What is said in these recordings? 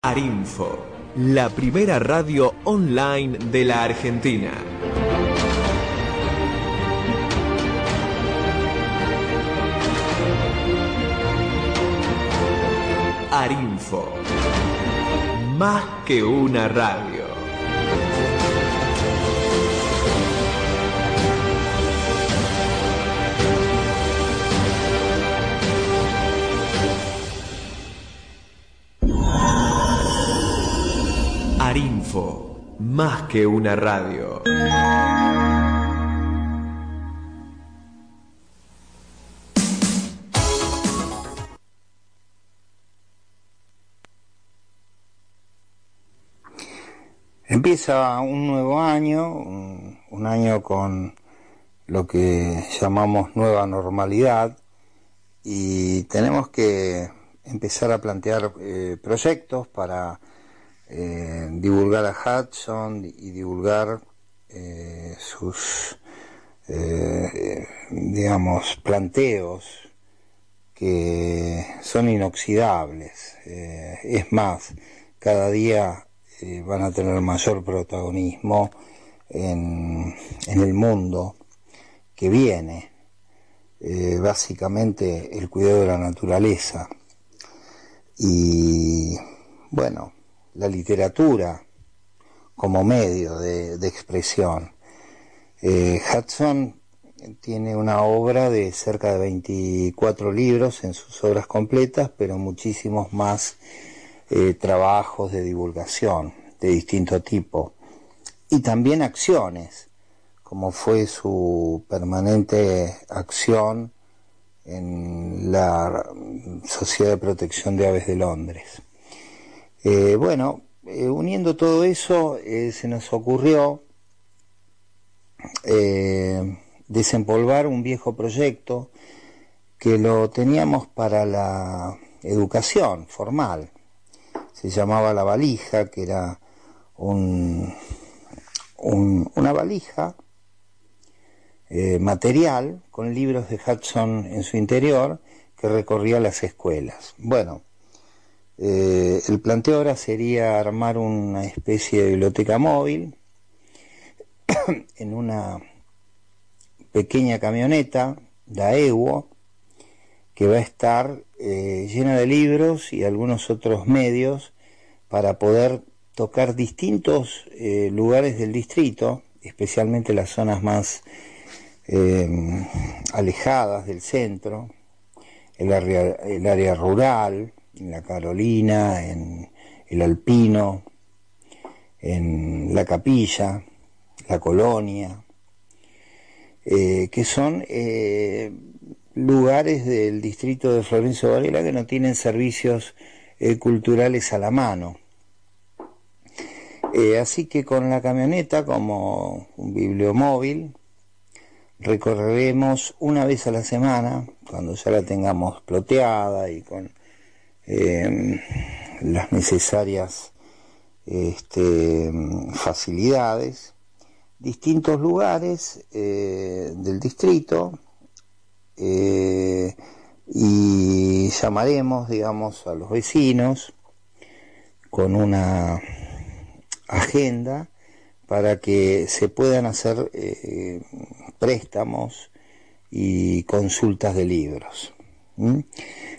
Arinfo, la primera radio online de la Argentina. Arinfo, más que una radio. Más que una radio. Empieza un nuevo año, un, un año con lo que llamamos nueva normalidad y tenemos que empezar a plantear eh, proyectos para eh, divulgar a Hudson y divulgar eh, sus, eh, digamos, planteos que son inoxidables. Eh, es más, cada día eh, van a tener mayor protagonismo en, en el mundo que viene. Eh, básicamente el cuidado de la naturaleza y bueno la literatura como medio de, expresión eh, Hudson tiene una obra de cerca de 24 libros en sus obras completas pero muchísimos más eh, trabajos de divulgación de distinto tipo y también acciones como fue su permanente acción en la Sociedad de Protección de Aves de Londres. Eh, bueno, eh, uniendo todo eso, eh, se nos ocurrió desempolvar un viejo proyecto que lo teníamos para la educación formal. Se llamaba La Valija, que era un, un, una valija material con libros de Hudson en su interior que recorría las escuelas. Bueno, eh, el planteo ahora sería armar una especie de biblioteca móvil en una pequeña camioneta, la EWO, que va a estar eh, llena de libros y algunos otros medios para poder tocar distintos eh, lugares del distrito, especialmente las zonas más eh, alejadas del centro, el área, el área rural, en la Carolina, en el Alpino, en la Capilla, la Colonia, eh, que son eh, lugares del distrito de Florencio Varela que no tienen servicios eh, culturales a la mano. Así que con la camioneta como un bibliomóvil recorreremos una vez a la semana, cuando ya la tengamos ploteada y con eh, las necesarias este, facilidades, distintos lugares eh, del distrito eh, y llamaremos, digamos, a los vecinos con una agenda para que se puedan hacer eh, préstamos y consultas de libros. ¿Mm?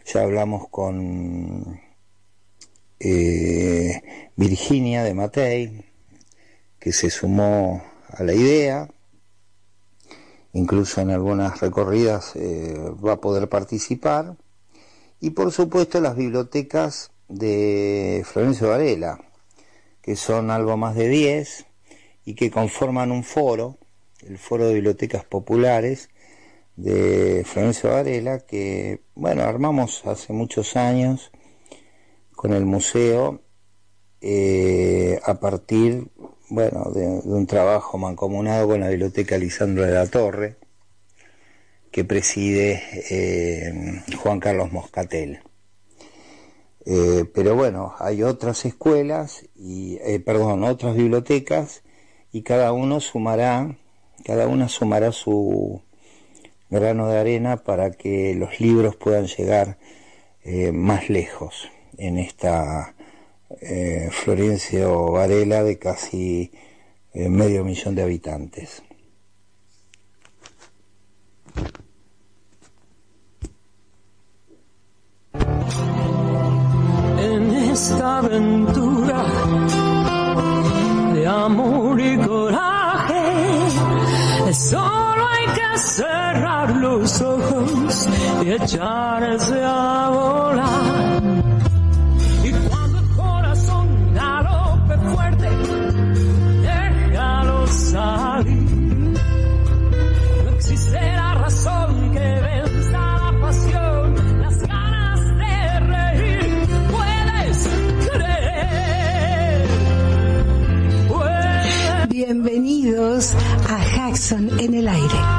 Ya hablamos con eh, Virginia de Matei, que se sumó a la idea, incluso en algunas recorridas eh, va a poder participar, y por supuesto las bibliotecas de Florencio Varela, que son algo más de 10 y que conforman un foro, el Foro de Bibliotecas Populares de Florencio Varela, que, bueno, armamos hace muchos años con el museo eh, a partir, bueno, de, un trabajo mancomunado con la Biblioteca Lisandro de la Torre, que preside eh, Juan Carlos Moscatel. Eh, pero bueno, hay otras escuelas y, perdón, otras bibliotecas y cada uno sumará, cada una sumará su grano de arena para que los libros puedan llegar eh, más lejos en esta eh, Florencio Varela de casi eh, medio millón de habitantes. En esta aventura de amor y coraje, solo hay que cerrar los ojos y echarse a volar. Y cuando el corazón galope fuerte, déjalo salir. No existe la razón que venza la pasión, las ganas de reír. Puedes creer. Puedes Bienvenidos a Jackson en el aire.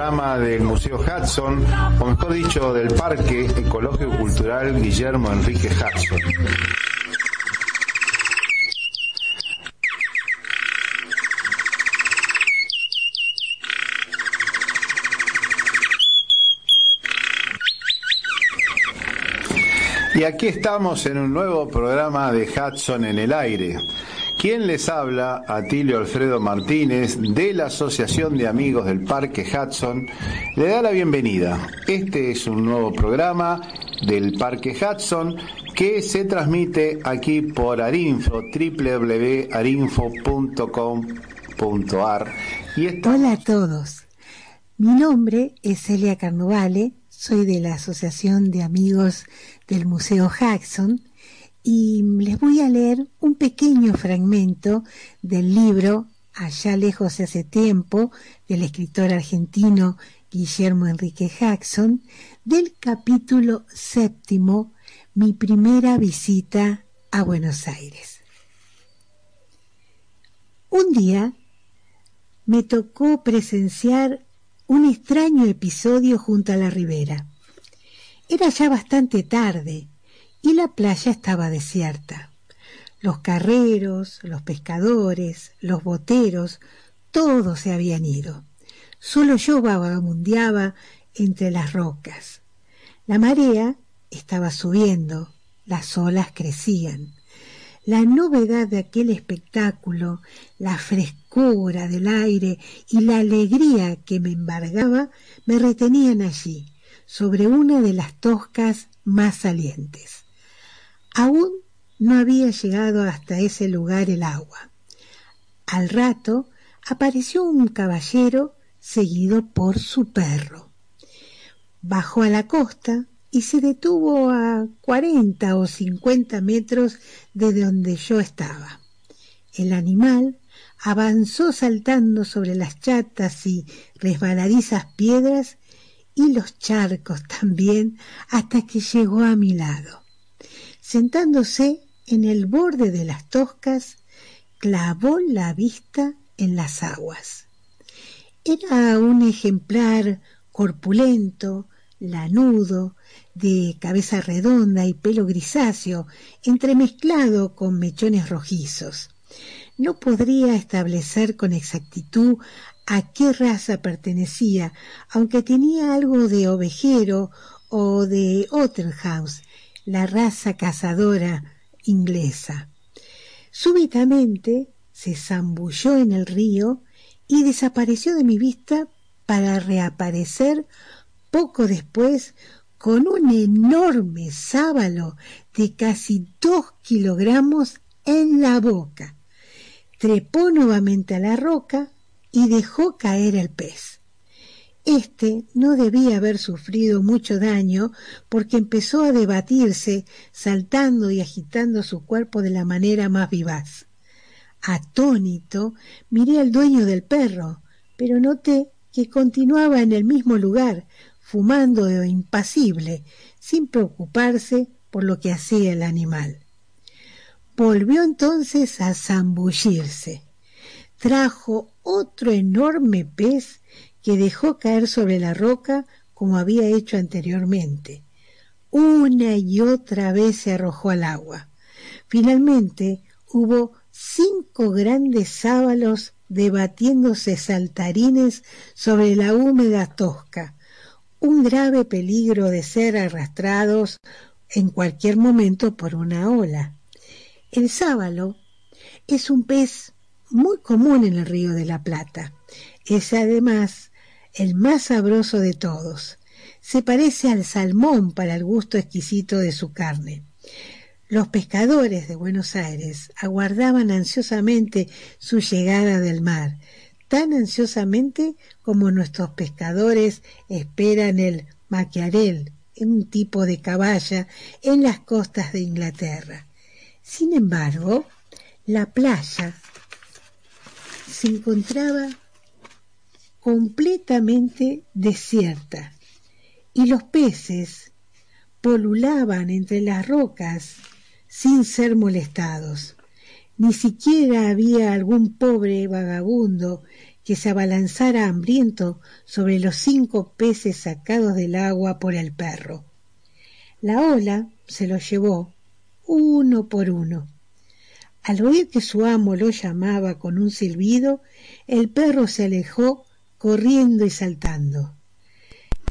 Programa del Museo Hudson, o mejor dicho, del Parque Ecológico Cultural Guillermo Enrique Hudson. Y aquí estamos en un nuevo programa de Hudson en el aire. Quien les habla, Atilio Alfredo Martínez, de la Asociación de Amigos del Parque Hudson, le da la bienvenida. Este es un nuevo programa del Parque Hudson que se transmite aquí por Arinfo, www.arinfo.com.ar. Hola a todos. Mi nombre es Celia Carnovale, soy de la Asociación de Amigos del Museo Jackson y les voy a leer un pequeño fragmento del libro Allá lejos hace tiempo del escritor argentino Guillermo Enrique Jackson del capítulo séptimo Mi primera visita a Buenos Aires. Un día me tocó presenciar un extraño episodio junto a la ribera. Era ya bastante tarde y la playa estaba desierta. Los carreros, los pescadores, los boteros, todos se habían ido. Solo yo vagabundeaba entre las rocas. La marea estaba subiendo, las olas crecían. La novedad de aquel espectáculo, la frescura del aire y la alegría que me embargaba me retenían allí, sobre una de las toscas más salientes. Aún no había llegado hasta ese lugar el agua. Al rato apareció un caballero seguido por su perro. Bajó a la costa y se detuvo a cuarenta o cincuenta metros de donde yo estaba. El animal avanzó saltando sobre las chatas y resbaladizas piedras y los charcos también hasta que llegó a mi lado. Sentándose en el borde de las toscas, clavó la vista en las aguas. Era un ejemplar corpulento, lanudo, de cabeza redonda y pelo grisáceo, entremezclado con mechones rojizos. No podría establecer con exactitud a qué raza pertenecía, aunque tenía algo de ovejero o de Otterhouse, la raza cazadora inglesa. Súbitamente se zambulló en el río y desapareció de mi vista para reaparecer poco después con un enorme sábalo de casi dos kilogramos en la boca. Trepó nuevamente a la roca y dejó caer el pez. Este no debía haber sufrido mucho daño porque empezó a debatirse, saltando y agitando su cuerpo de la manera más vivaz. Atónito, miré al dueño del perro, pero noté que continuaba en el mismo lugar, fumando de impasible, sin preocuparse por lo que hacía el animal. Volvió entonces a zambullirse. Trajo otro enorme pez que dejó caer sobre la roca como había hecho anteriormente. Una y otra vez se arrojó al agua. Finalmente hubo cinco grandes sábalos debatiéndose saltarines sobre la húmeda tosca, un grave peligro de ser arrastrados en cualquier momento por una ola. El sábalo es un pez muy común en el río de la Plata. Es además el más sabroso de todos. Se parece al salmón para el gusto exquisito de su carne. Los pescadores de Buenos Aires aguardaban ansiosamente su llegada del mar, tan ansiosamente como nuestros pescadores esperan el maquiarel, un tipo de caballa, en las costas de Inglaterra. Sin embargo, la playa se encontraba completamente desierta y los peces polulaban entre las rocas sin ser molestados. Ni siquiera había algún pobre vagabundo que se abalanzara hambriento sobre los cinco peces sacados del agua por el perro. La ola se los llevó uno por uno. Al oír que su amo lo llamaba con un silbido, el perro se alejó corriendo y saltando.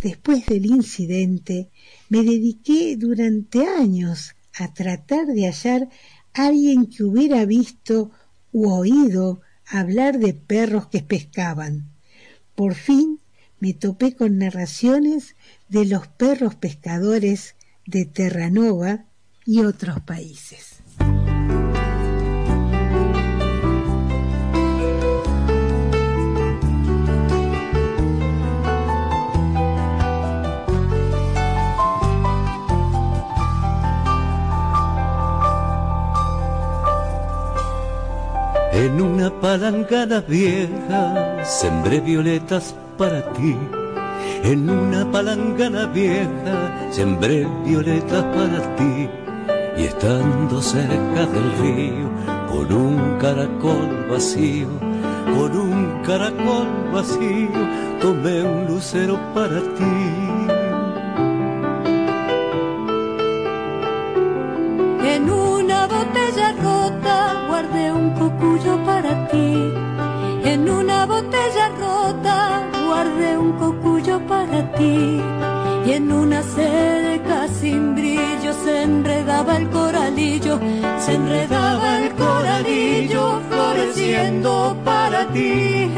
Después del incidente, me dediqué durante años a tratar de hallar alguien que hubiera visto u oído hablar de perros que pescaban. Por fin me topé con narraciones de los perros pescadores de Terranova y otros países. En una palangana vieja sembré violetas para ti. En una palangana vieja sembré violetas para ti. Y estando cerca del río, con un caracol vacío, con un caracol vacío, tomé un lucero para ti. Cocuyo para ti. En una botella rota guardé un cocuyo para ti. Y en una cerca sin brillo se enredaba el coralillo, se enredaba el coralillo floreciendo para ti.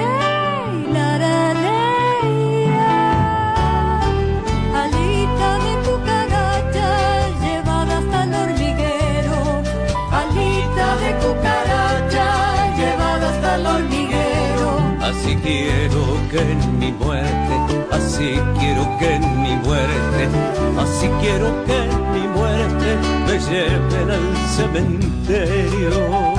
Quiero que en mi muerte, así quiero que en mi muerte, así quiero que en mi muerte me lleven al cementerio.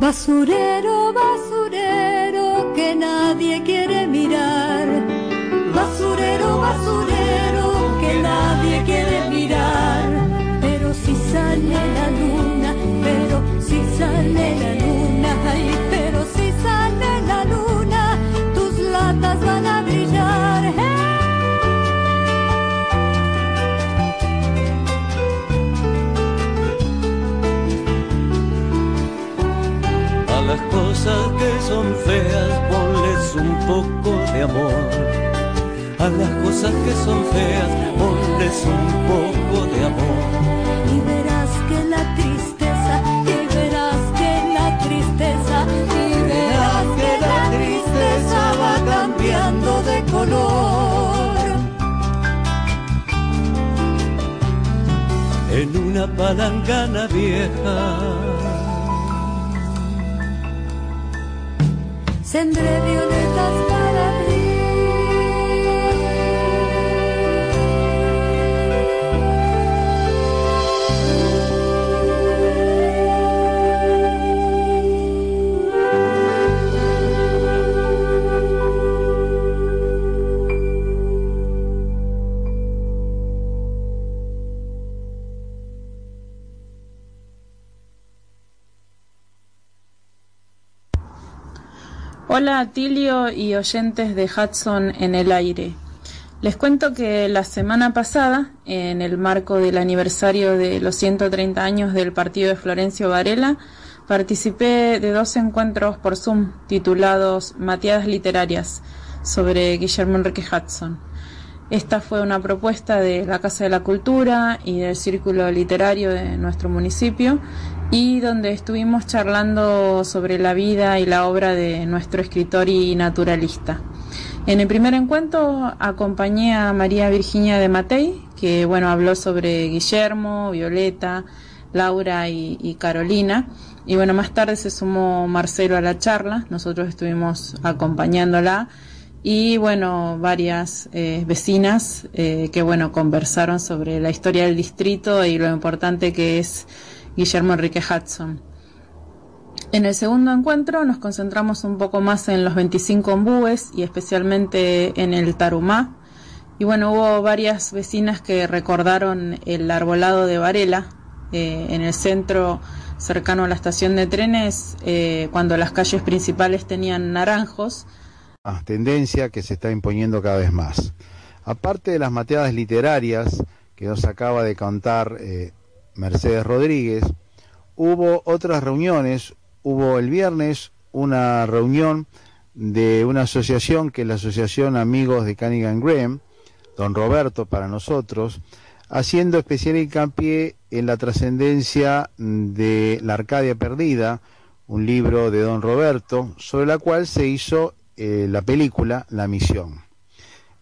Basurero, basurero que nadie quiere si sale la luna, ay, pero si sale la luna, tus latas van a brillar. ¡Hey! A las cosas que son feas ponles un poco de amor. A las cosas que son feas ponles un poco de amor. Y verás que la tristeza, y verás que la tristeza va cambiando de color. En una palangana vieja. Sembré violetas para ti. Hola Tilio y oyentes de Hudson en el aire. Les cuento que la semana pasada, en el marco del aniversario de los 130 años del partido de Florencio Varela, participé de dos encuentros por Zoom titulados Mateadas Literarias sobre Guillermo Enrique Hudson. Esta fue una propuesta de la Casa de la Cultura y del Círculo Literario de nuestro municipio y donde estuvimos charlando sobre la vida y la obra de nuestro escritor y naturalista. En el primer encuentro acompañé a María Virginia de Matei, que bueno, habló sobre Guillermo, Violeta, Laura y, Carolina. Y bueno, más tarde se sumó Marcelo a la charla, nosotros estuvimos acompañándola y bueno, varias eh, vecinas eh, que bueno, conversaron sobre la historia del distrito y lo importante que es Guillermo Enrique Hudson. En el segundo encuentro nos concentramos un poco más en los 25 ombúes y especialmente en el Tarumá. Y bueno, hubo varias vecinas que recordaron el arbolado de Varela eh, en el centro cercano a la estación de trenes, eh, cuando las calles principales tenían naranjos. Ah, tendencia que se está imponiendo cada vez más. Aparte de las mateadas literarias que nos acaba de contar eh, Mercedes Rodríguez, hubo otras reuniones, hubo el viernes una reunión de una asociación que es la Asociación Amigos de Cunningham Graham, don Roberto para nosotros, haciendo especial hincapié en la trascendencia de La Arcadia Perdida, un libro de don Roberto, sobre la cual se hizo eh, la película La Misión.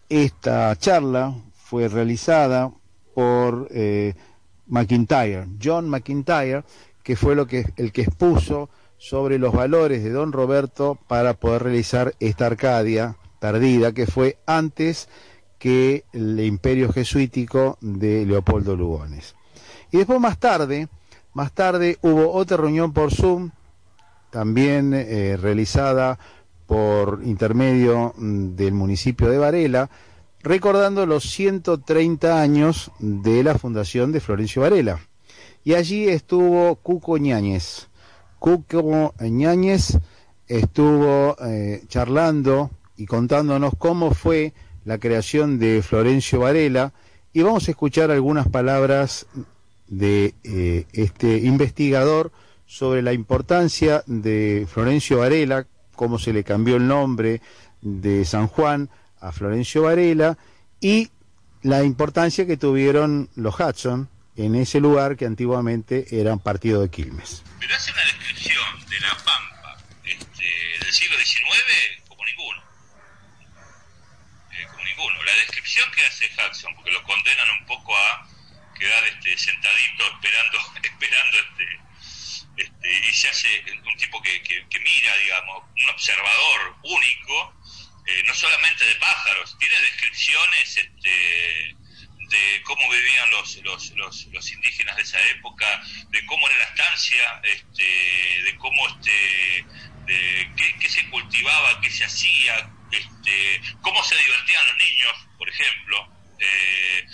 Esta charla fue realizada por eh, McIntyre, John McIntyre, que fue lo que, el que expuso sobre los valores de don Roberto para poder realizar esta Arcadia perdida, que fue antes que el imperio jesuítico de Leopoldo Lugones. Y después más tarde, más tarde hubo otra reunión por Zoom, también eh, realizada por intermedio mm, del municipio de Varela, recordando los 130 años de la fundación de Florencio Varela. Y allí estuvo Cuco Ñáñez. Cuco Ñáñez estuvo eh, charlando y contándonos cómo fue la creación de Florencio Varela y vamos a escuchar algunas palabras de eh, este investigador sobre la importancia de Florencio Varela, cómo se le cambió el nombre de San Juan a Florencio Varela y la importancia que tuvieron los Hudson en ese lugar que antiguamente era un partido de Quilmes. Pero hace una descripción de la Pampa este, del siglo XIX como ninguno. Eh, como ninguno. La descripción que hace Hudson, porque lo condenan un poco a quedar este, sentadito esperando, esperando este, este, y se hace un tipo que, que, que mira, digamos, un observador único, eh, no solamente de pájaros, tiene descripciones este, de cómo vivían los, los, los, indígenas de esa época, de cómo era la estancia, este, de cómo este, qué, se cultivaba, qué se hacía, este, cómo se divertían los niños, por ejemplo. Eh,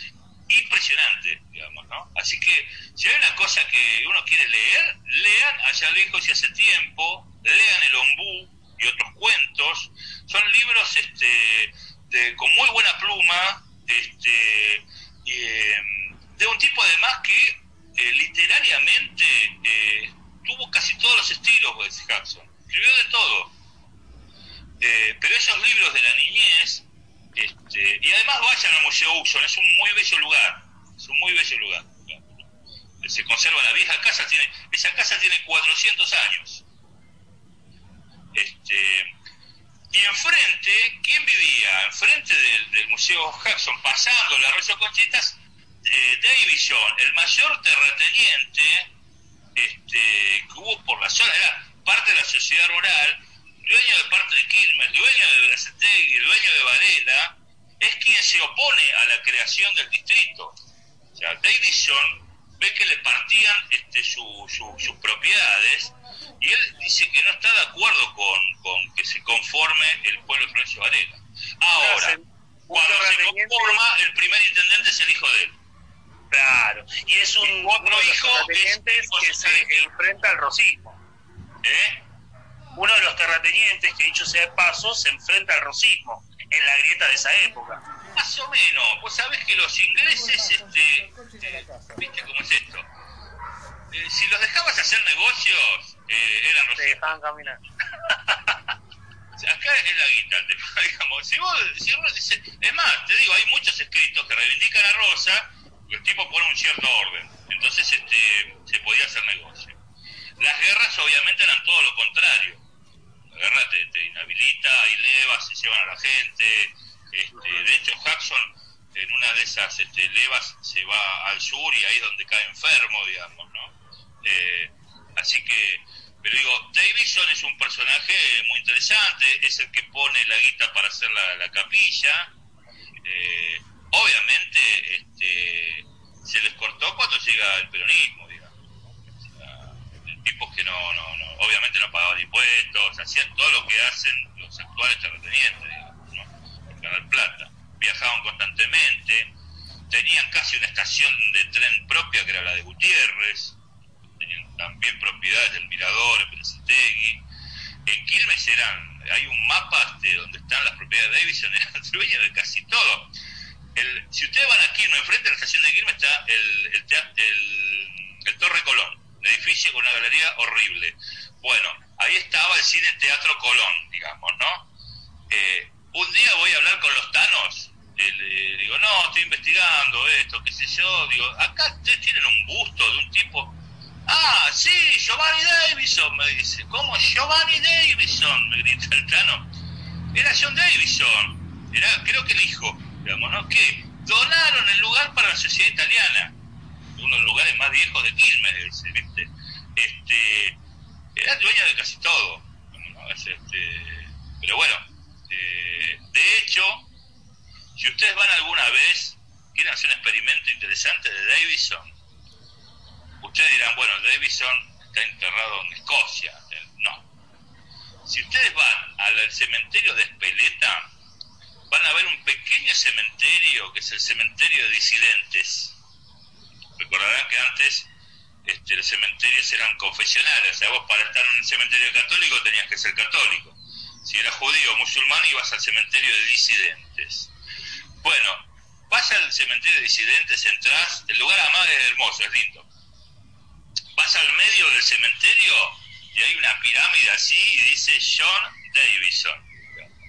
impresionante, digamos, ¿no? Así que si hay una cosa que uno quiere leer, lean Allá lejos y hace tiempo, lean El Ombú y otros cuentos, son libros este, de, con muy buena pluma, este, eh, de un tipo además que eh, literariamente eh, tuvo casi todos los estilos de Jackson, escribió de todo. Eh, pero esos libros de la niñez, este, y además vayan al Museo Uxon, es un muy bello lugar, es un muy bello lugar. Se conserva la vieja casa, tiene, esa casa tiene 400 años. Este, y enfrente, ¿quién vivía? Enfrente del, Museo Jackson, pasando la Arroyo Conchitas, eh, Davison, el mayor terrateniente este, que hubo por la zona, era parte de la sociedad rural, dueño de parte de Quilmes, dueño de Bracetegui, dueño de Varela, es quien se opone a la creación del distrito. O sea, Davison ve que le partían este, su, su, sus propiedades y él dice que no está de acuerdo con, con que se conforme el pueblo de Florencio Varela. Ahora, cuando se conforma, el primer intendente es el hijo de él. Claro, y es un otro hijo es, que se enfrenta al rosismo. ¿Eh? uno de los terratenientes, que dicho sea de paso, se enfrenta al rosismo en la grieta de esa época. Más o menos, vos sabés que los ingleses, este, eh, ¿viste cómo es esto? Eh, si los dejabas hacer negocios, eh, eran Se rosistas. dejaban caminar. Acá es la guita, digamos. Si vos, si vos dices- es más, te digo, hay muchos escritos que reivindican a Rosa, y el tipo pone un cierto orden. Entonces este, se podía hacer negocio. Las guerras obviamente eran todo lo contrario. La guerra te, te inhabilita, hay levas, se llevan a la gente. Este, de hecho, Jackson en una de esas este, levas se va al sur y ahí es donde cae enfermo, digamos, ¿no? Eh, así que, pero digo, Davison es un personaje muy interesante, es el que pone la guita para hacer la, la capilla. Eh, obviamente, este, se les cortó cuando llega el peronismo, digamos. O sea, tipos que no, no, no, obviamente no pagaban impuestos, hacían todo lo que hacen los actuales terratenientes, ¿no? Por ganar plata. Viajaban constantemente, tenían casi una estación de tren propia que era la de Gutiérrez, tenían también propiedades del Mirador, en Berazategui. En Quilmes eran, hay un mapa este, donde están las propiedades de Davison, eran dueños de casi todo. Si ustedes van a Quilmes, enfrente de la estación de Quilmes está el, el, Torre Colón, un edificio con una galería horrible. Bueno, ahí estaba el cine Teatro Colón, digamos, ¿no? Eh, un día voy a hablar con los Tanos, le digo, no, estoy investigando esto, qué sé yo, digo, acá ustedes tienen un busto de un tipo, ah, sí, Giovanni Davison, me dice, ¿cómo Giovanni Davison? Me grita el Tano, era John Davison, era creo que el hijo, digamos, ¿no? Que donaron el lugar para la sociedad italiana, uno de los lugares más viejos de Quilmes, ¿viste? Este, era dueño de casi todo, este, pero bueno, eh, de hecho, si ustedes van alguna vez, quieren hacer un experimento interesante de Davison, ustedes dirán, bueno, Davison está enterrado en Escocia. No. Si ustedes van al cementerio de Espeleta, van a ver un pequeño cementerio que es el cementerio de disidentes. Recordarán que antes este, los cementerios eran confesionales, o sea, vos para estar en un cementerio católico tenías que ser católico. Si eras judío o musulmán ibas al cementerio de disidentes. Bueno, vas al cementerio de disidentes, entras, el lugar además es hermoso, es lindo. Vas al medio del cementerio y hay una pirámide así y dice John Davison.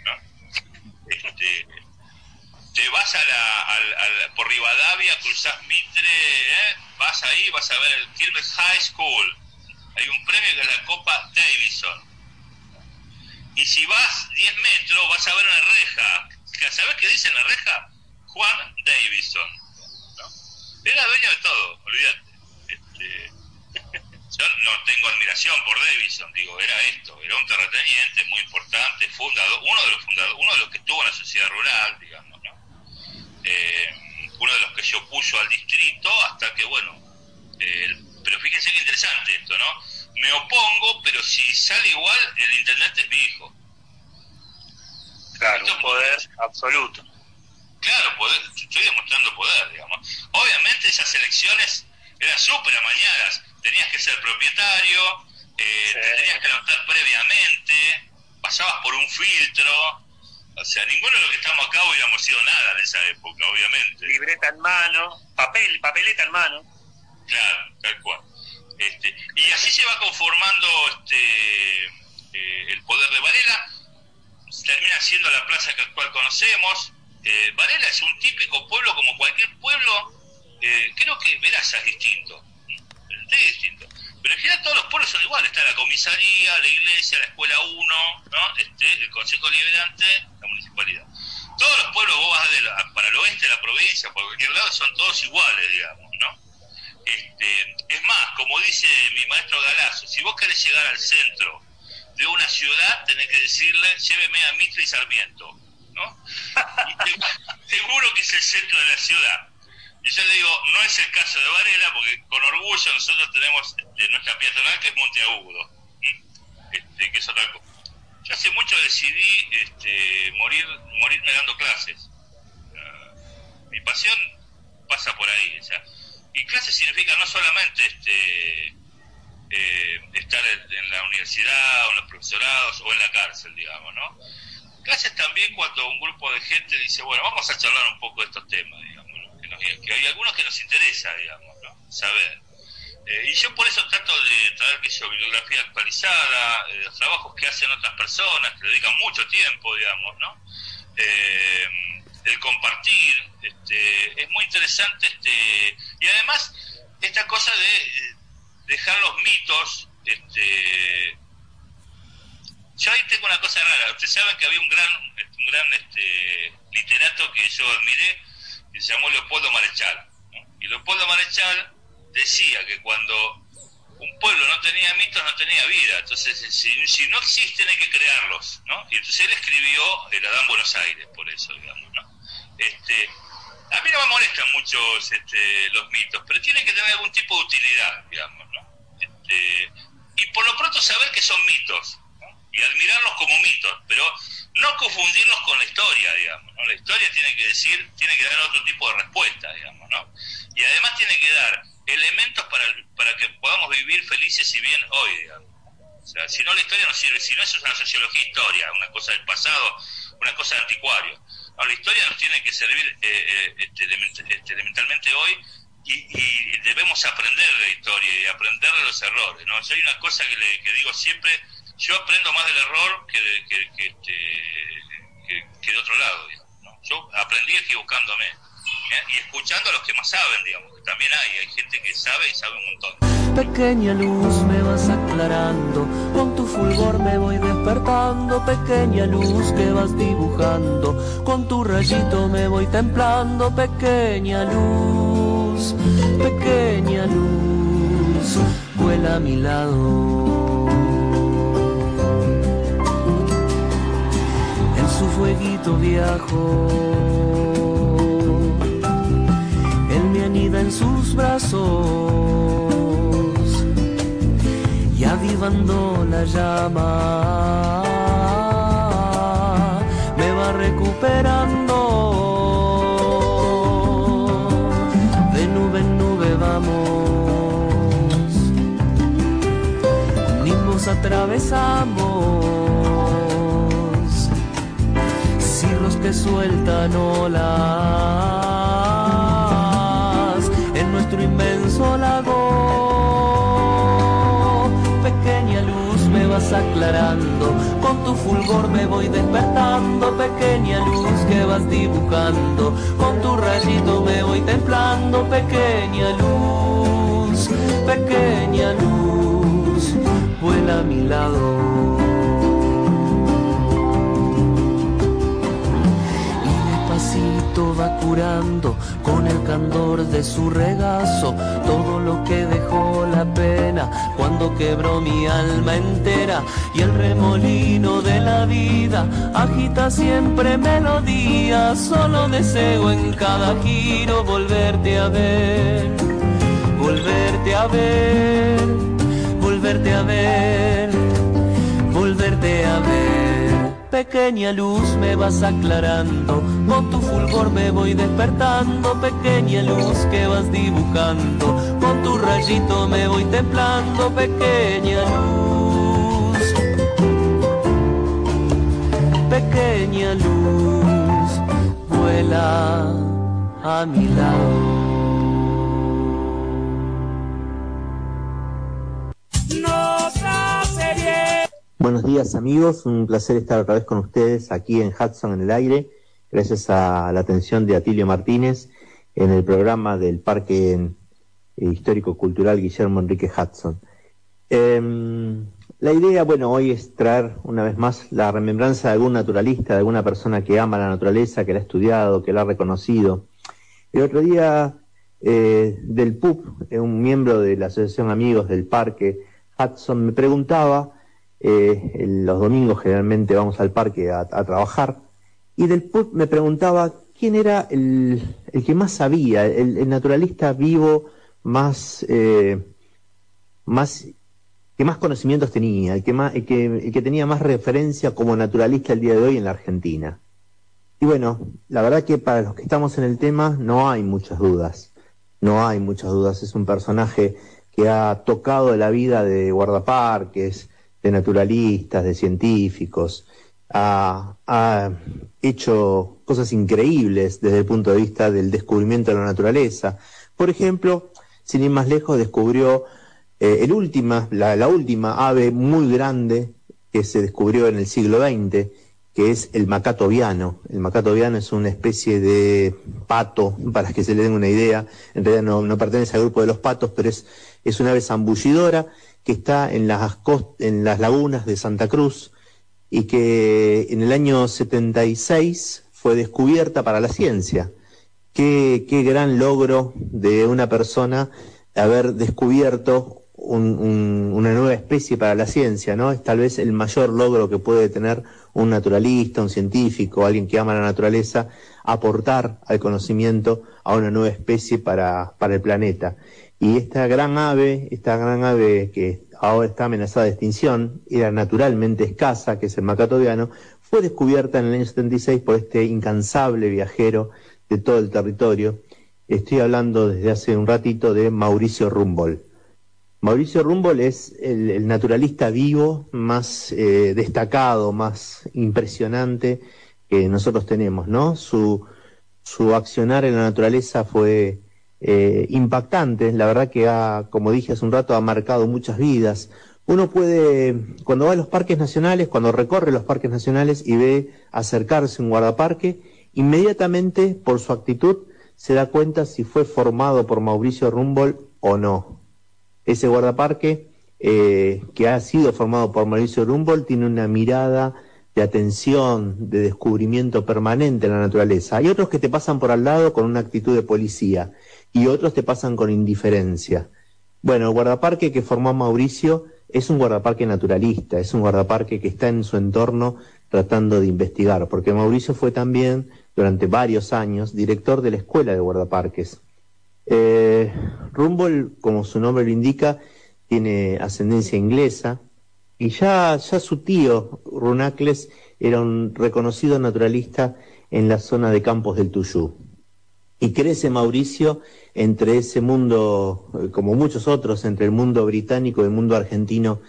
¿no? Este, te vas a la, por Rivadavia, cruzás Mitre, ¿eh? vas ahí, vas a ver el Quilmes High School. Hay un premio que es la Copa Davison. Y si vas 10 metros, vas a ver una reja. ¿Sabes qué dice en la reja? Juan Davison. Era dueño de todo, olvídate. Este, yo no tengo admiración por Davison, digo, era esto, era un terrateniente muy importante, fundador, uno de los fundadores, uno de los que estuvo en la sociedad rural, digamos, ¿no? Eh, uno de los que se opuso al distrito hasta que, bueno, eh, pero fíjense qué interesante esto, ¿no? Me opongo, pero si sale igual, el intendente es mi hijo. Claro, un poder absoluto. Claro, poder, estoy demostrando poder, digamos. Obviamente esas elecciones eran súper amañadas. Tenías que ser propietario, eh, te tenías que anotar previamente, pasabas por un filtro. O sea, ninguno de los que estamos acá hubiéramos sido nada en esa época, obviamente. Libreta en mano, papel, papeleta en mano. Claro, tal cual. Este, y así se va conformando este, eh, el poder de Varela. Termina siendo la plaza que cual conocemos. Eh, Varela es un típico pueblo como cualquier pueblo. eh, creo que Veraza es distinto. Es distinto. Pero en general todos los pueblos son iguales. Está la comisaría, la iglesia, la escuela 1, ¿no? este, el consejo liberante, la municipalidad. Todos los pueblos, vos vas para el oeste de la provincia, por cualquier lado, son todos iguales, digamos, ¿no? Este, es más, como dice mi maestro Galazo, si vos querés llegar al centro de una ciudad, tenés que decirle, lléveme a Mitre y Sarmiento, ¿no? Y seguro que es el centro de la ciudad. Y yo le digo, no es el caso de Varela, porque con orgullo nosotros tenemos este, nuestra peatonal que es Monteagudo, este, que es otra cosa. Yo hace mucho decidí este, morir, morirme dando clases. Mi pasión pasa por ahí. o sea, y clase significa no solamente este, eh, estar en, la universidad o en los profesorados o en la cárcel, digamos, ¿no? Gracias también cuando un grupo de gente dice, bueno, vamos a charlar un poco de estos temas, digamos, ¿no? que, nos- que hay algunos que nos interesa, digamos, ¿no? saber. Eh, y yo por eso trato de traer que yo, bibliografía actualizada, eh, los trabajos que hacen otras personas, que dedican mucho tiempo, digamos, ¿no? Eh, el compartir, este, es muy interesante, este, y además esta cosa de eh, dejar los mitos, este, yo ahí tengo una cosa rara. Ustedes saben que había un gran, un gran este, literato que yo admiré, que se llamó Leopoldo Marechal. ¿no? Y Leopoldo Marechal decía que cuando un pueblo no tenía mitos, no tenía vida. Entonces, si, si no existen, hay que crearlos. ¿no? Y entonces él escribió El Adán Buenos Aires, por eso, digamos. ¿no? Este, a mí no me molestan mucho este, los mitos, pero tienen que tener algún tipo de utilidad, digamos. ¿no? Este, y por lo pronto saber que son mitos y admirarlos como mitos, pero no confundirlos con la historia, digamos. ¿no? La historia tiene que decir, tiene que dar otro tipo de respuesta, digamos, ¿no? Y además tiene que dar elementos para, para que podamos vivir felices y bien hoy, digamos. O sea, si no la historia no sirve, si no eso es una sociología historia, una cosa del pasado, una cosa de anticuario. La historia nos tiene que servir eh, eh, este, este, elementalmente hoy y, y debemos aprender de la historia y aprender de los errores. ¿no? Hay una cosa que, digo siempre, yo aprendo más del error que de, este, otro lado. Yo aprendí equivocándome ¿eh? y escuchando a los que más saben, digamos, que también hay, hay gente que sabe y sabe un montón. Pequeña luz me vas aclarando, con tu fulgor me voy despertando, pequeña luz que vas dibujando, con tu rayito me voy templando, pequeña luz, pequeña luz, vuela a mi lado. En su fueguito viajo, él me anida en sus brazos y avivando la llama va recuperando de nube en nube vamos. Nimbos atravesamos. Cirros que sueltan olas en nuestro inmenso lago aclarando, con tu fulgor me voy despertando, pequeña luz que vas dibujando, con tu rayito me voy templando, pequeña luz, pequeña luz, vuela a mi lado. Curando con el candor de su regazo todo lo que dejó la pena cuando quebró mi alma entera y el remolino de la vida agita siempre melodía. Solo deseo en cada giro volverte a ver volverte a ver volverte a ver volverte a ver. Pequeña luz me vas aclarando, con tu fulgor me voy despertando, pequeña luz que vas dibujando, con tu rayito me voy templando, pequeña luz, pequeña luz, vuela a mi lado. Buenos días amigos, un placer estar otra vez con ustedes aquí en Hudson en el aire, gracias a la atención de Atilio Martínez en el programa del Parque Histórico Cultural Guillermo Enrique Hudson. Eh, la idea, bueno, hoy es traer una vez más la remembranza de algún naturalista, de alguna persona que ama la naturaleza, que la ha estudiado, que la ha reconocido. El otro día eh, del PUP, eh, un miembro de la Asociación Amigos del Parque Hudson, me preguntaba, eh, los domingos generalmente vamos al parque a, trabajar, y del me preguntaba quién era el, el que más sabía, el, el naturalista vivo más, eh, más, que más conocimientos tenía, el que, más, el, que, el que tenía más referencia como naturalista el día de hoy en la Argentina. Y bueno, la verdad que para los que estamos en el tema no hay muchas dudas, no hay muchas dudas, es un personaje que ha tocado la vida de guardaparques, de naturalistas, de científicos, ha, hecho cosas increíbles desde el punto de vista del descubrimiento de la naturaleza. Por ejemplo, sin ir más lejos, descubrió eh, el última, la, la, última ave muy grande que se descubrió en el siglo XX, que es el macato viano. El macato viano es una especie de pato, para que se le den una idea, en realidad no, pertenece al grupo de los patos, pero es, es una ave zambullidora que está en las, en las lagunas de Santa Cruz y que en el año 76 fue descubierta para la ciencia. Qué, qué gran logro de una persona haber descubierto un, un, una nueva especie para la ciencia, ¿no? Es tal vez el mayor logro que puede tener un naturalista, un científico, alguien que ama la naturaleza, aportar al conocimiento a una nueva especie para, para el planeta. Y esta gran ave, esta gran ave que ahora está amenazada de extinción, era naturalmente escasa, que es el macatoviano, fue descubierta en el año 76 por este incansable viajero de todo el territorio. Estoy hablando desde hace un ratito de Mauricio Rumbold. Mauricio Rumbold es el, naturalista vivo más eh, destacado, más impresionante que nosotros tenemos, ¿no? Su, su accionar en la naturaleza fue eh, impactante, la verdad que ha, como dije hace un rato, ha marcado muchas vidas. Uno puede, cuando va a los parques nacionales, cuando recorre los parques nacionales y ve acercarse un guardaparque, inmediatamente por su actitud se da cuenta si fue formado por Mauricio Rumbold o no. Ese guardaparque eh, que ha sido formado por Mauricio Rumbold tiene una mirada de atención, de descubrimiento permanente en la naturaleza. Hay otros que te pasan por al lado con una actitud de policía y otros te pasan con indiferencia. Bueno, el guardaparque que formó Mauricio es un guardaparque naturalista, es un guardaparque que está en su entorno tratando de investigar, porque Mauricio fue también durante varios años director de la escuela de guardaparques. Eh, Rumble, como su nombre lo indica, tiene ascendencia inglesa y ya, ya su tío, Runacles, era un reconocido naturalista en la zona de Campos del Tuyú. Y crece Mauricio entre ese mundo, eh, como muchos otros, entre el mundo británico y el mundo argentino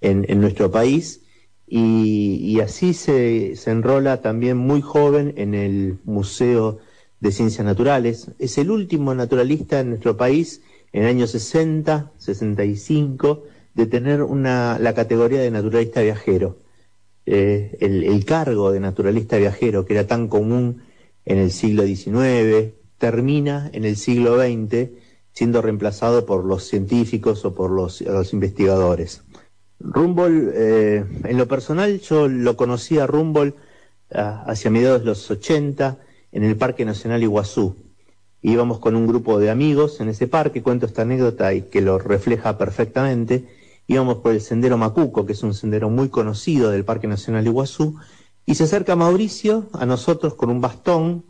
en, nuestro país, y, así se, se enrola también muy joven en el Museo de Ciencias Naturales. Es el último naturalista en nuestro país en el año 60, 65, de tener una, la categoría de naturalista viajero. Eh, el, el, cargo de naturalista viajero, que era tan común en el siglo XIX, termina en el siglo XX siendo reemplazado por los científicos o por los, investigadores. Rumble, eh, en lo personal, yo lo conocí a Rumble uh, hacia mediados de los 80, en el Parque Nacional Iguazú. Íbamos con un grupo de amigos en ese parque, cuento esta anécdota y que lo refleja perfectamente. Íbamos por el sendero Macuco, que es un sendero muy conocido del Parque Nacional Iguazú, y se acerca Mauricio a nosotros con un bastón,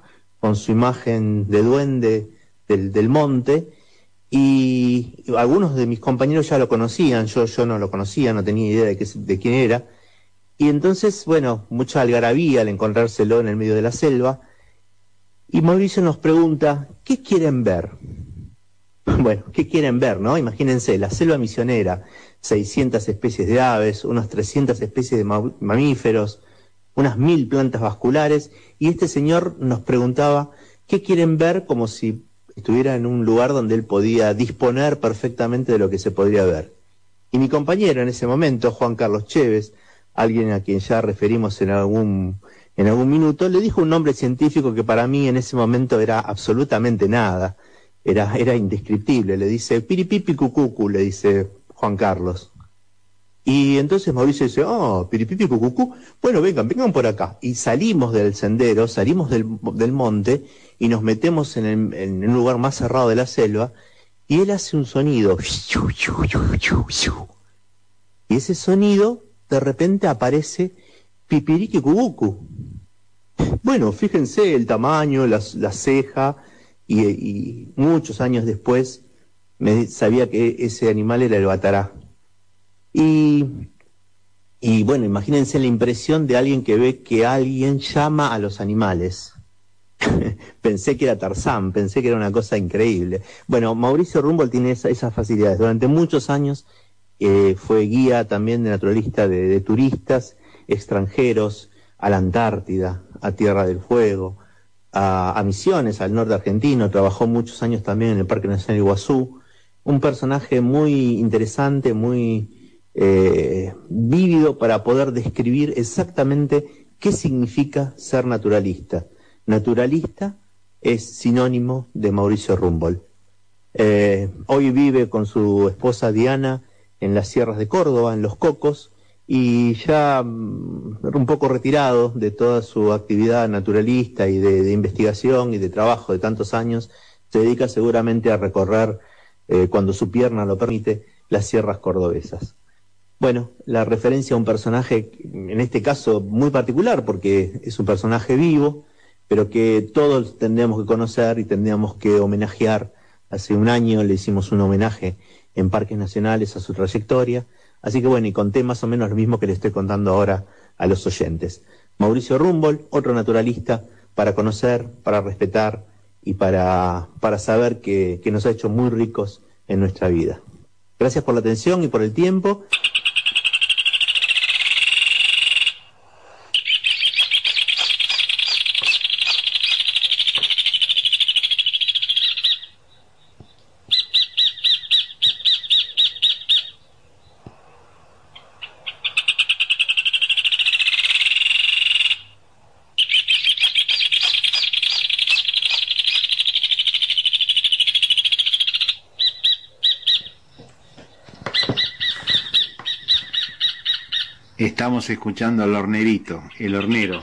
con su imagen de duende del, monte, y algunos de mis compañeros ya lo conocían, yo, yo no lo conocía, no tenía idea de, qué, de quién era. Y entonces, bueno, mucha algarabía al encontrárselo en el medio de la selva, y Mauricio nos pregunta, ¿qué quieren ver? Bueno, ¿qué quieren ver, no? Imagínense, la selva misionera, 600 especies de aves, unas 300 especies de mamíferos, unas mil plantas vasculares, y este señor nos preguntaba, ¿qué quieren ver? Como si estuviera en un lugar donde él podía disponer perfectamente de lo que se podría ver. Y mi compañero en ese momento, Juan Carlos Chévez, alguien a quien ya referimos en algún en algún minuto, le dijo un nombre científico que para mí en ese momento era absolutamente nada, era, era indescriptible, le dice piripipi cucucu, le dice Juan Carlos. Y entonces Mauricio dice, oh, piripipi cucucu, bueno, vengan, vengan por acá. Y salimos del sendero, salimos del, monte y nos metemos en, el, en un lugar más cerrado de la selva y él hace un sonido. Y ese sonido de repente aparece Pipiriqui Cubucu. Bueno, fíjense el tamaño, la, ceja, y, y, muchos años después me sabía que ese animal era el batará. Y, bueno, imagínense la impresión de alguien que ve que alguien llama a los animales. pensé que era Tarzán, pensé que era una cosa increíble. Bueno, Mauricio Rumble tiene esas facilidades. Durante muchos años eh, fue guía también de naturalista de, turistas extranjeros a la Antártida, a Tierra del Fuego, a, Misiones, al norte argentino. Trabajó muchos años también en el Parque Nacional Iguazú. Un personaje muy interesante, muy eh, vívido para poder describir exactamente qué significa ser naturalista. Naturalista es sinónimo de Mauricio Rumble. Eh, hoy vive con su esposa Diana en las sierras de Córdoba, en Los Cocos, y ya mm, un poco retirado de toda su actividad naturalista y de, investigación y de trabajo de tantos años, se dedica seguramente a recorrer, eh, cuando su pierna lo permite, las sierras cordobesas. Bueno, la referencia a un personaje, en este caso muy particular, porque es un personaje vivo, pero que todos tendríamos que conocer y tendríamos que homenajear. Hace un año le hicimos un homenaje en parques nacionales a su trayectoria. Así que bueno, y conté más o menos lo mismo que le estoy contando ahora a los oyentes. Mauricio Rumbol, otro naturalista, para conocer, para respetar y para, para saber que, que nos ha hecho muy ricos en nuestra vida. Gracias por la atención y por el tiempo. Estamos escuchando al hornerito, el hornero.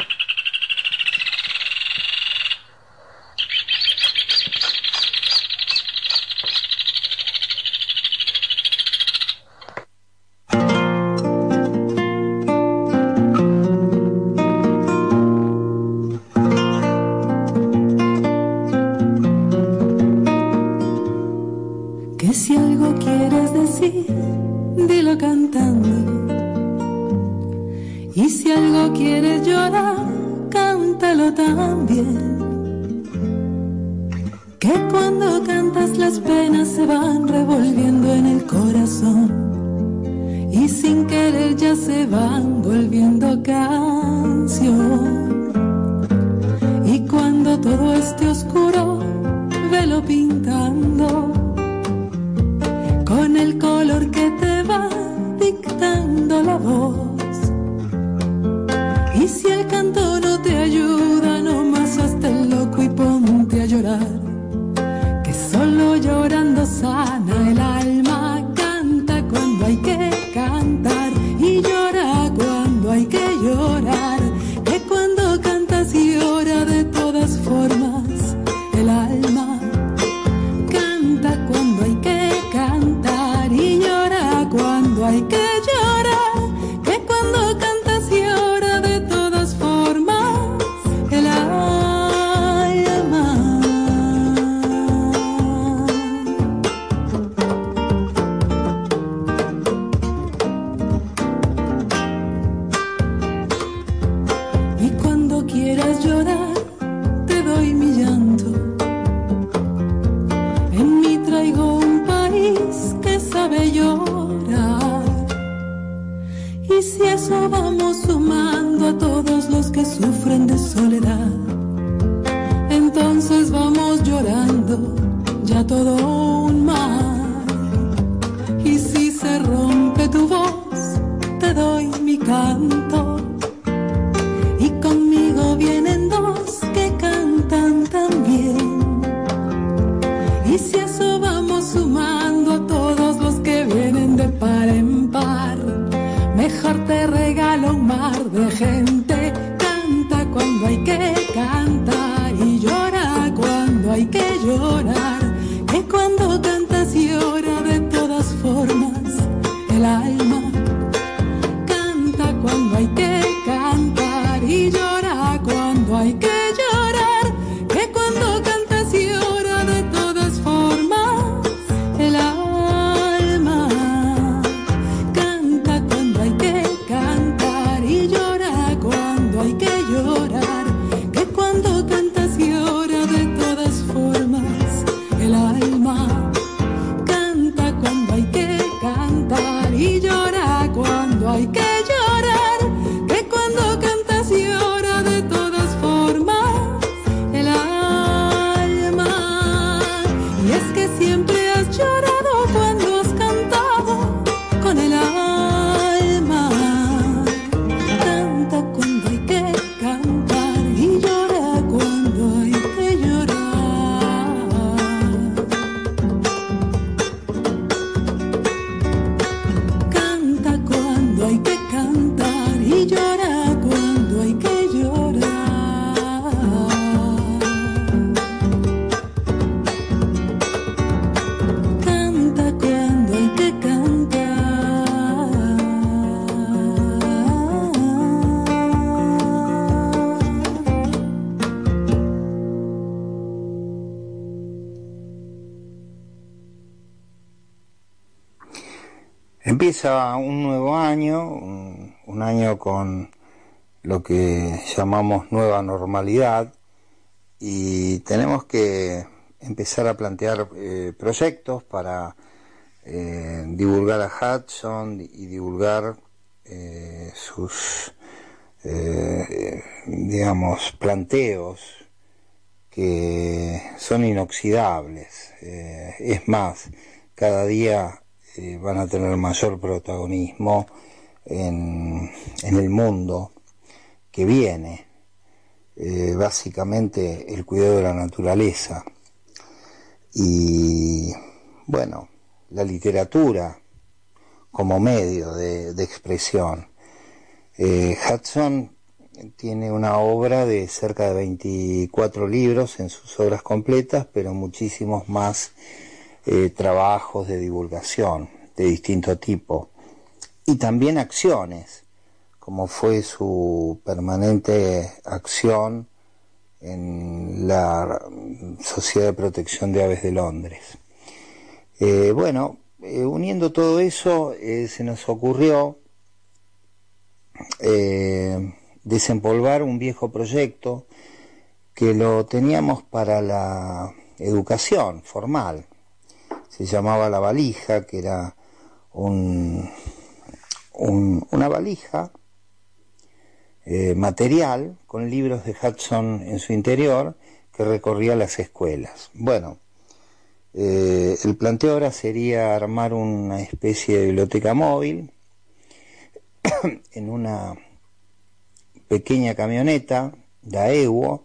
Un nuevo año, un, año con lo que llamamos nueva normalidad y tenemos que empezar a plantear eh, proyectos para eh, divulgar a Hudson y divulgar eh, sus, digamos, planteos que son inoxidables. Es más, cada día eh, van a tener mayor protagonismo en, el mundo que viene, eh, básicamente el cuidado de la naturaleza y bueno, la literatura como medio de, de expresión. Eh, Hudson tiene una obra de cerca de 24 libros en sus obras completas, pero muchísimos más eh, trabajos de divulgación de distinto tipo y también acciones como fue su permanente acción en la Sociedad de Protección de Aves de Londres. Eh, bueno, eh, uniendo todo eso, se nos ocurrió desempolvar un viejo proyecto que lo teníamos para la educación formal. Se llamaba La Valija, que era un, un, una valija eh, material con libros de Hudson en su interior que recorría las escuelas. Bueno, eh, el planteo ahora sería armar una especie de biblioteca móvil en una pequeña camioneta, la EWO,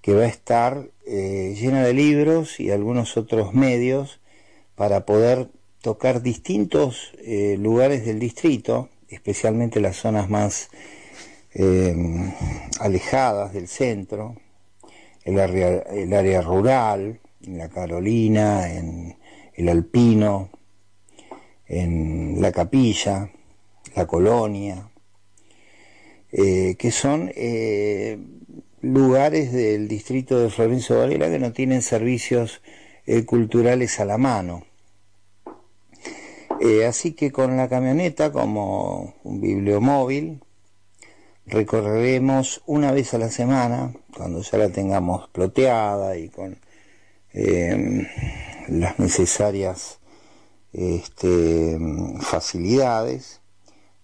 que va a estar eh, llena de libros y algunos otros medios para poder tocar distintos eh, lugares del distrito, especialmente las zonas más eh, alejadas del centro, el área, el área rural, en la Carolina, en el Alpino, en la Capilla, la Colonia, eh, que son lugares del distrito de Florencio Varela que no tienen servicios eh, culturales a la mano. Eh, así que con la camioneta como un bibliomóvil recorreremos una vez a la semana, cuando ya la tengamos ploteada y con eh, las necesarias este, facilidades,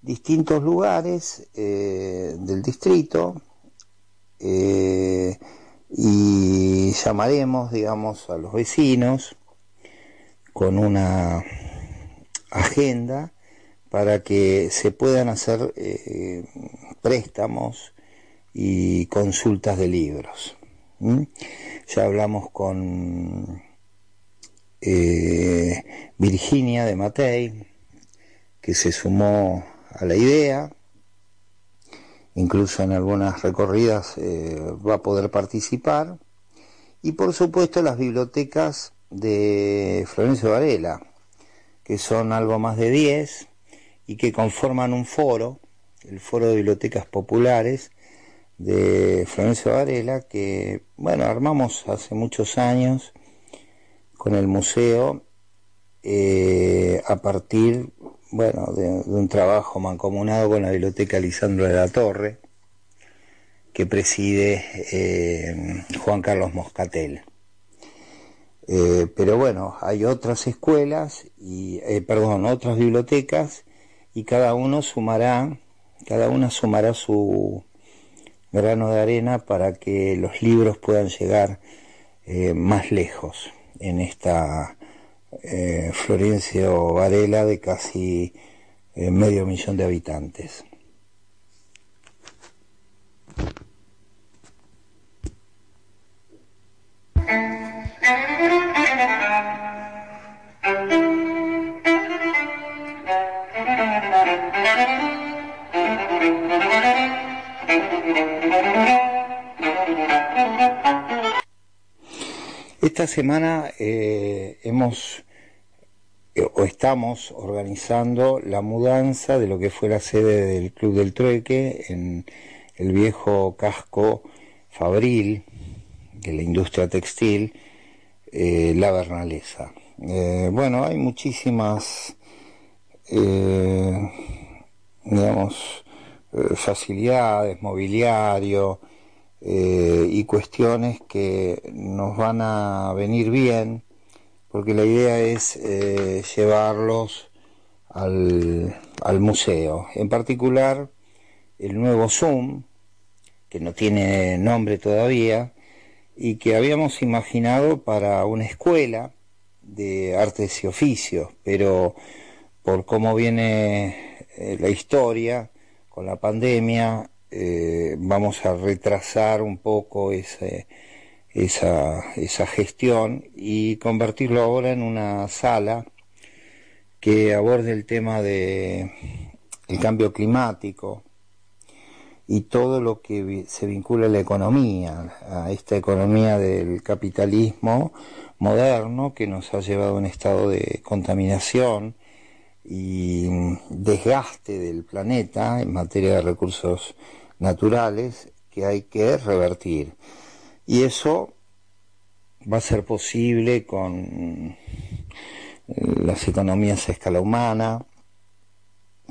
distintos lugares eh, del distrito eh, y llamaremos, digamos, a los vecinos con una agenda para que se puedan hacer eh, préstamos y consultas de libros. Ya hablamos con eh, Virginia de Matei, que se sumó a la idea, incluso en algunas recorridas eh, va a poder participar, y por supuesto las bibliotecas de Florencio Varela, que son algo más de 10 y que conforman un foro, el Foro de Bibliotecas Populares de Florencio Varela, que, bueno, armamos hace muchos años con el museo eh, a partir, bueno, de, un trabajo mancomunado con la Biblioteca Lisandro de la Torre, que preside eh, Juan Carlos Moscatel. Eh, pero bueno, hay otras escuelas y, eh, perdón, otras bibliotecas y cada uno sumará, cada una sumará su grano de arena para que los libros puedan llegar más lejos en esta eh, Florencio Varela de casi eh, medio millón de habitantes. Esta semana eh, hemos eh, o estamos organizando la mudanza de lo que fue la sede del Club del Trueque en el viejo casco fabril de la industria textil, eh, la Bernalesa. Eh, bueno, hay muchísimas digamos, facilidades, mobiliario eh, y cuestiones que nos van a venir bien, porque la idea es llevarlos al, al museo. En particular, el nuevo Zoom, que no tiene nombre todavía, y que habíamos imaginado para una escuela de artes y oficios, pero por cómo viene eh, la historia con la pandemia, eh, vamos a retrasar un poco ese, esa, esa gestión y convertirlo ahora en una sala que aborde el tema de el cambio climático, y todo lo que se vincula a la economía, a esta economía del capitalismo moderno que nos ha llevado a un estado de contaminación y desgaste del planeta en materia de recursos naturales que hay que revertir. Y eso va a ser posible con las economías a escala humana,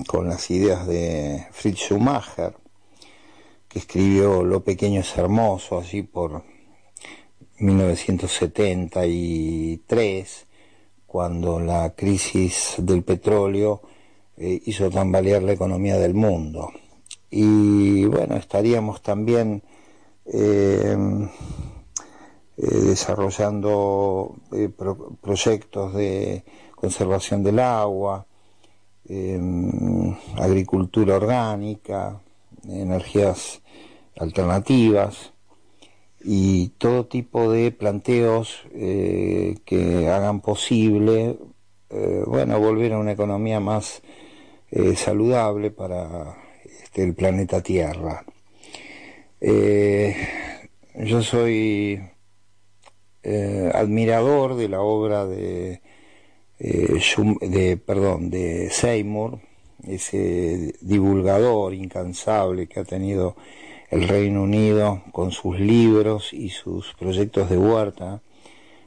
con las ideas de Fritz Schumacher, que escribió Lo pequeño es hermoso, allí por 1973, cuando la crisis del petróleo eh, hizo tambalear la economía del mundo. Y bueno, estaríamos también eh, eh, desarrollando proyectos de conservación del agua, agricultura orgánica, energías alternativas y todo tipo de planteos eh, que hagan posible, eh, bueno, volver a una economía más eh, saludable para este, el planeta Tierra. yo soy admirador de la obra de, de, perdón, de Seymour, ese divulgador incansable que ha tenido el Reino Unido con sus libros y sus proyectos de huerta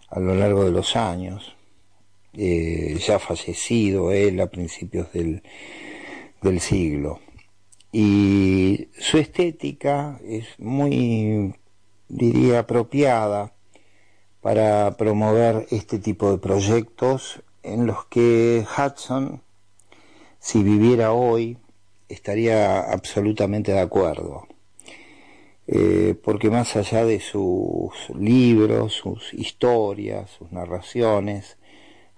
a lo largo de los años, eh, ya fallecido él a principios del, del siglo. Y su estética es muy, diría, apropiada para promover este tipo de proyectos en los que Hudson si viviera hoy, estaría absolutamente de acuerdo. Eh, porque más allá de sus libros, sus historias, sus narraciones,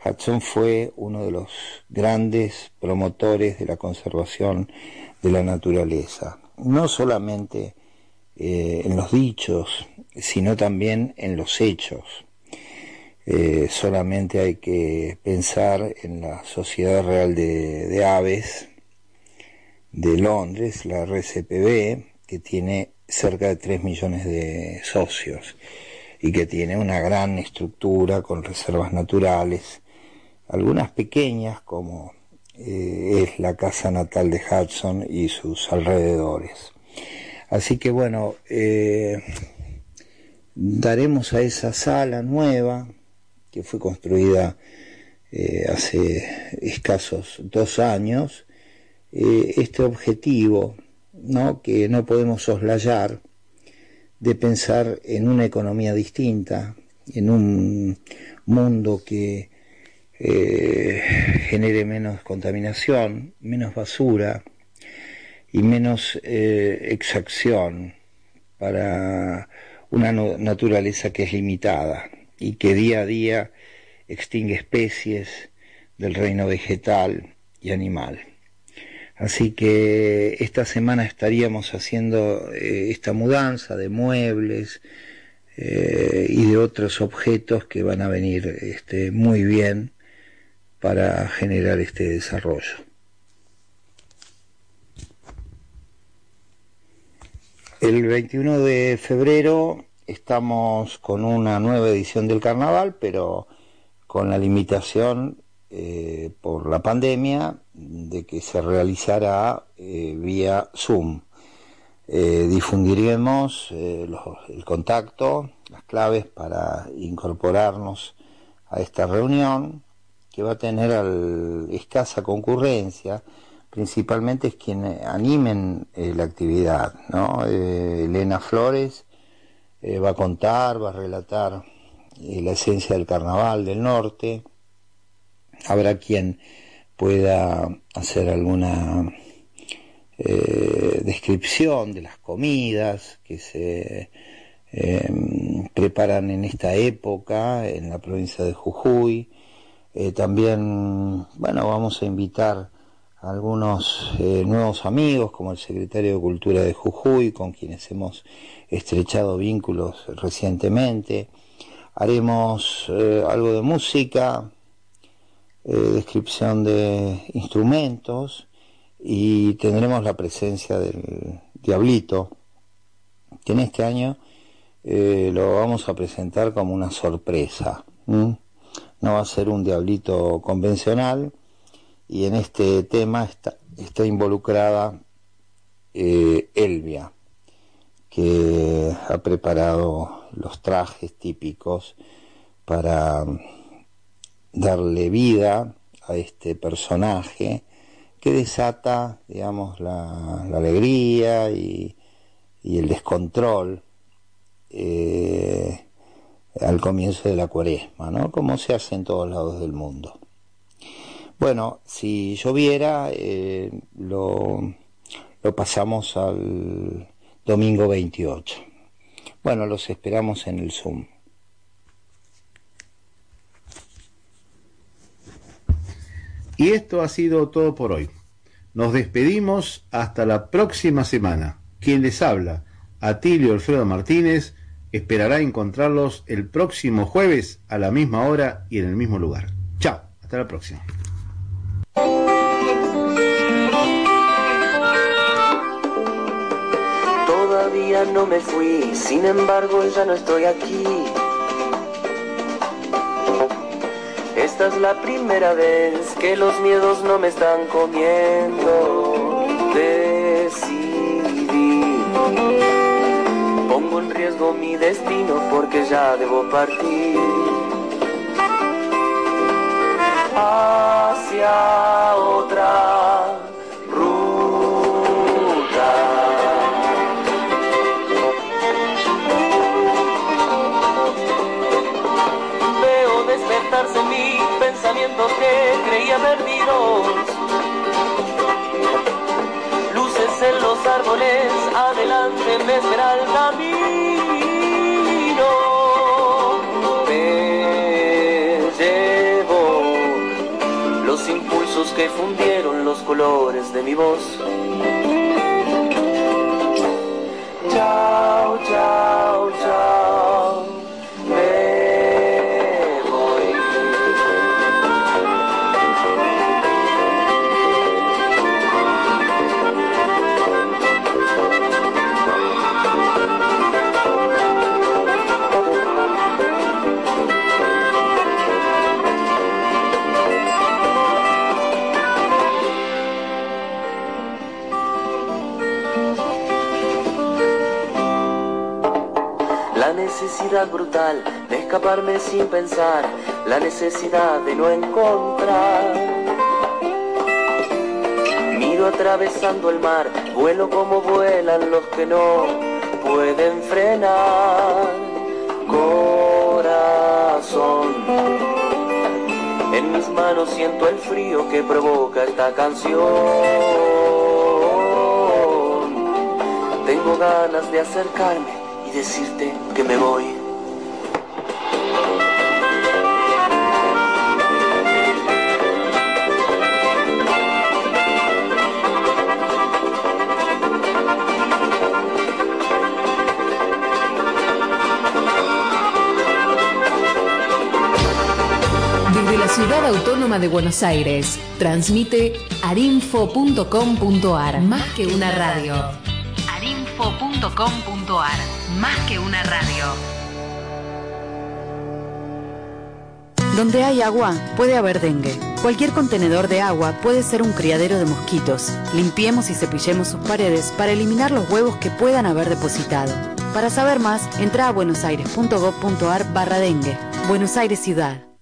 Hudson fue uno de los grandes promotores de la conservación de la naturaleza, no solamente eh, en los dichos, sino también en los hechos. Eh, solamente hay que pensar en la Sociedad Real de, Aves de Londres, la RCPB, que tiene cerca de 3 millones de socios y que tiene una gran estructura con reservas naturales, algunas pequeñas como eh, es la casa natal de Hudson y sus alrededores. Así que bueno, eh, daremos a esa sala nueva, que fue construida eh, hace escasos dos años, este objetivo ¿no? que no podemos soslayar de pensar en una economía distinta, en un mundo que eh, genere menos contaminación, menos basura y menos exacción para una naturaleza que es limitada y que día a día extingue especies del reino vegetal y animal. Así que esta semana estaríamos haciendo eh, esta mudanza de muebles eh, y de otros objetos que van a venir este, muy bien para generar este desarrollo. El 21 de febrero estamos con una nueva edición del carnaval, pero con la limitación eh, por la pandemia de que se realizará eh, vía Zoom. Eh, difundiremos el contacto, las claves para incorporarnos a esta reunión que va a tener escasa concurrencia, principalmente es quien animen eh, la actividad, ¿no? Eh, Elena Flores eh, va a contar, va a relatar la esencia del carnaval del norte, habrá quien pueda hacer alguna descripción de las comidas que se preparan en esta época en la provincia de Jujuy, eh, también, bueno, vamos a invitar a algunos eh, nuevos amigos, como el secretario de Cultura de Jujuy, con quienes hemos estrechado vínculos recientemente. Haremos eh, algo de música, descripción de instrumentos y tendremos la presencia del Diablito, que en este año lo vamos a presentar como una sorpresa no va a ser un diablito convencional. Y en este tema está, está involucrada eh, Elvia, que ha preparado los trajes típicos para darle vida a este personaje que desata, digamos, la, alegría y, el descontrol eh, al comienzo de la cuaresma, ¿no? Como se hace en todos lados del mundo. Bueno, si lloviera, eh, lo, lo pasamos al domingo 28. Bueno, los esperamos en el Zoom. Y esto ha sido todo por hoy. Nos despedimos hasta la próxima semana. Quien les habla, Atilio Alfredo Martínez, esperará encontrarlos el próximo jueves a la misma hora y en el mismo lugar. Chao, hasta la próxima. Todavía no me fui, sin embargo ya no estoy aquí. Esta es la primera vez que los miedos no me están comiendo. Decidí Pongo en riesgo mi destino porque ya debo partir hacia otra ruta. Veo despertarse mis pensamientos que creía perdidos en los árboles, adelante me espera el camino. Que fundieron los colores de mi voz. Chao, chao. Brutal de escaparme sin pensar, la necesidad de no encontrar. Miro atravesando el mar, vuelo como vuelan los que no pueden frenar. Corazón, en mis manos siento el frío que provoca esta canción. Tengo ganas de acercarme decirte que me voy. Autónoma de Buenos Aires, transmite arinfo.com.ar, más que una radio. arinfo.com.ar más que una radio. Donde hay agua, puede haber dengue. Cualquier contenedor de agua puede ser un criadero de mosquitos. Limpiemos y cepillemos sus paredes para eliminar los huevos que puedan haber depositado. Para saber más, entra a buenosaires.gov.ar barra dengue. Buenos Aires Ciudad.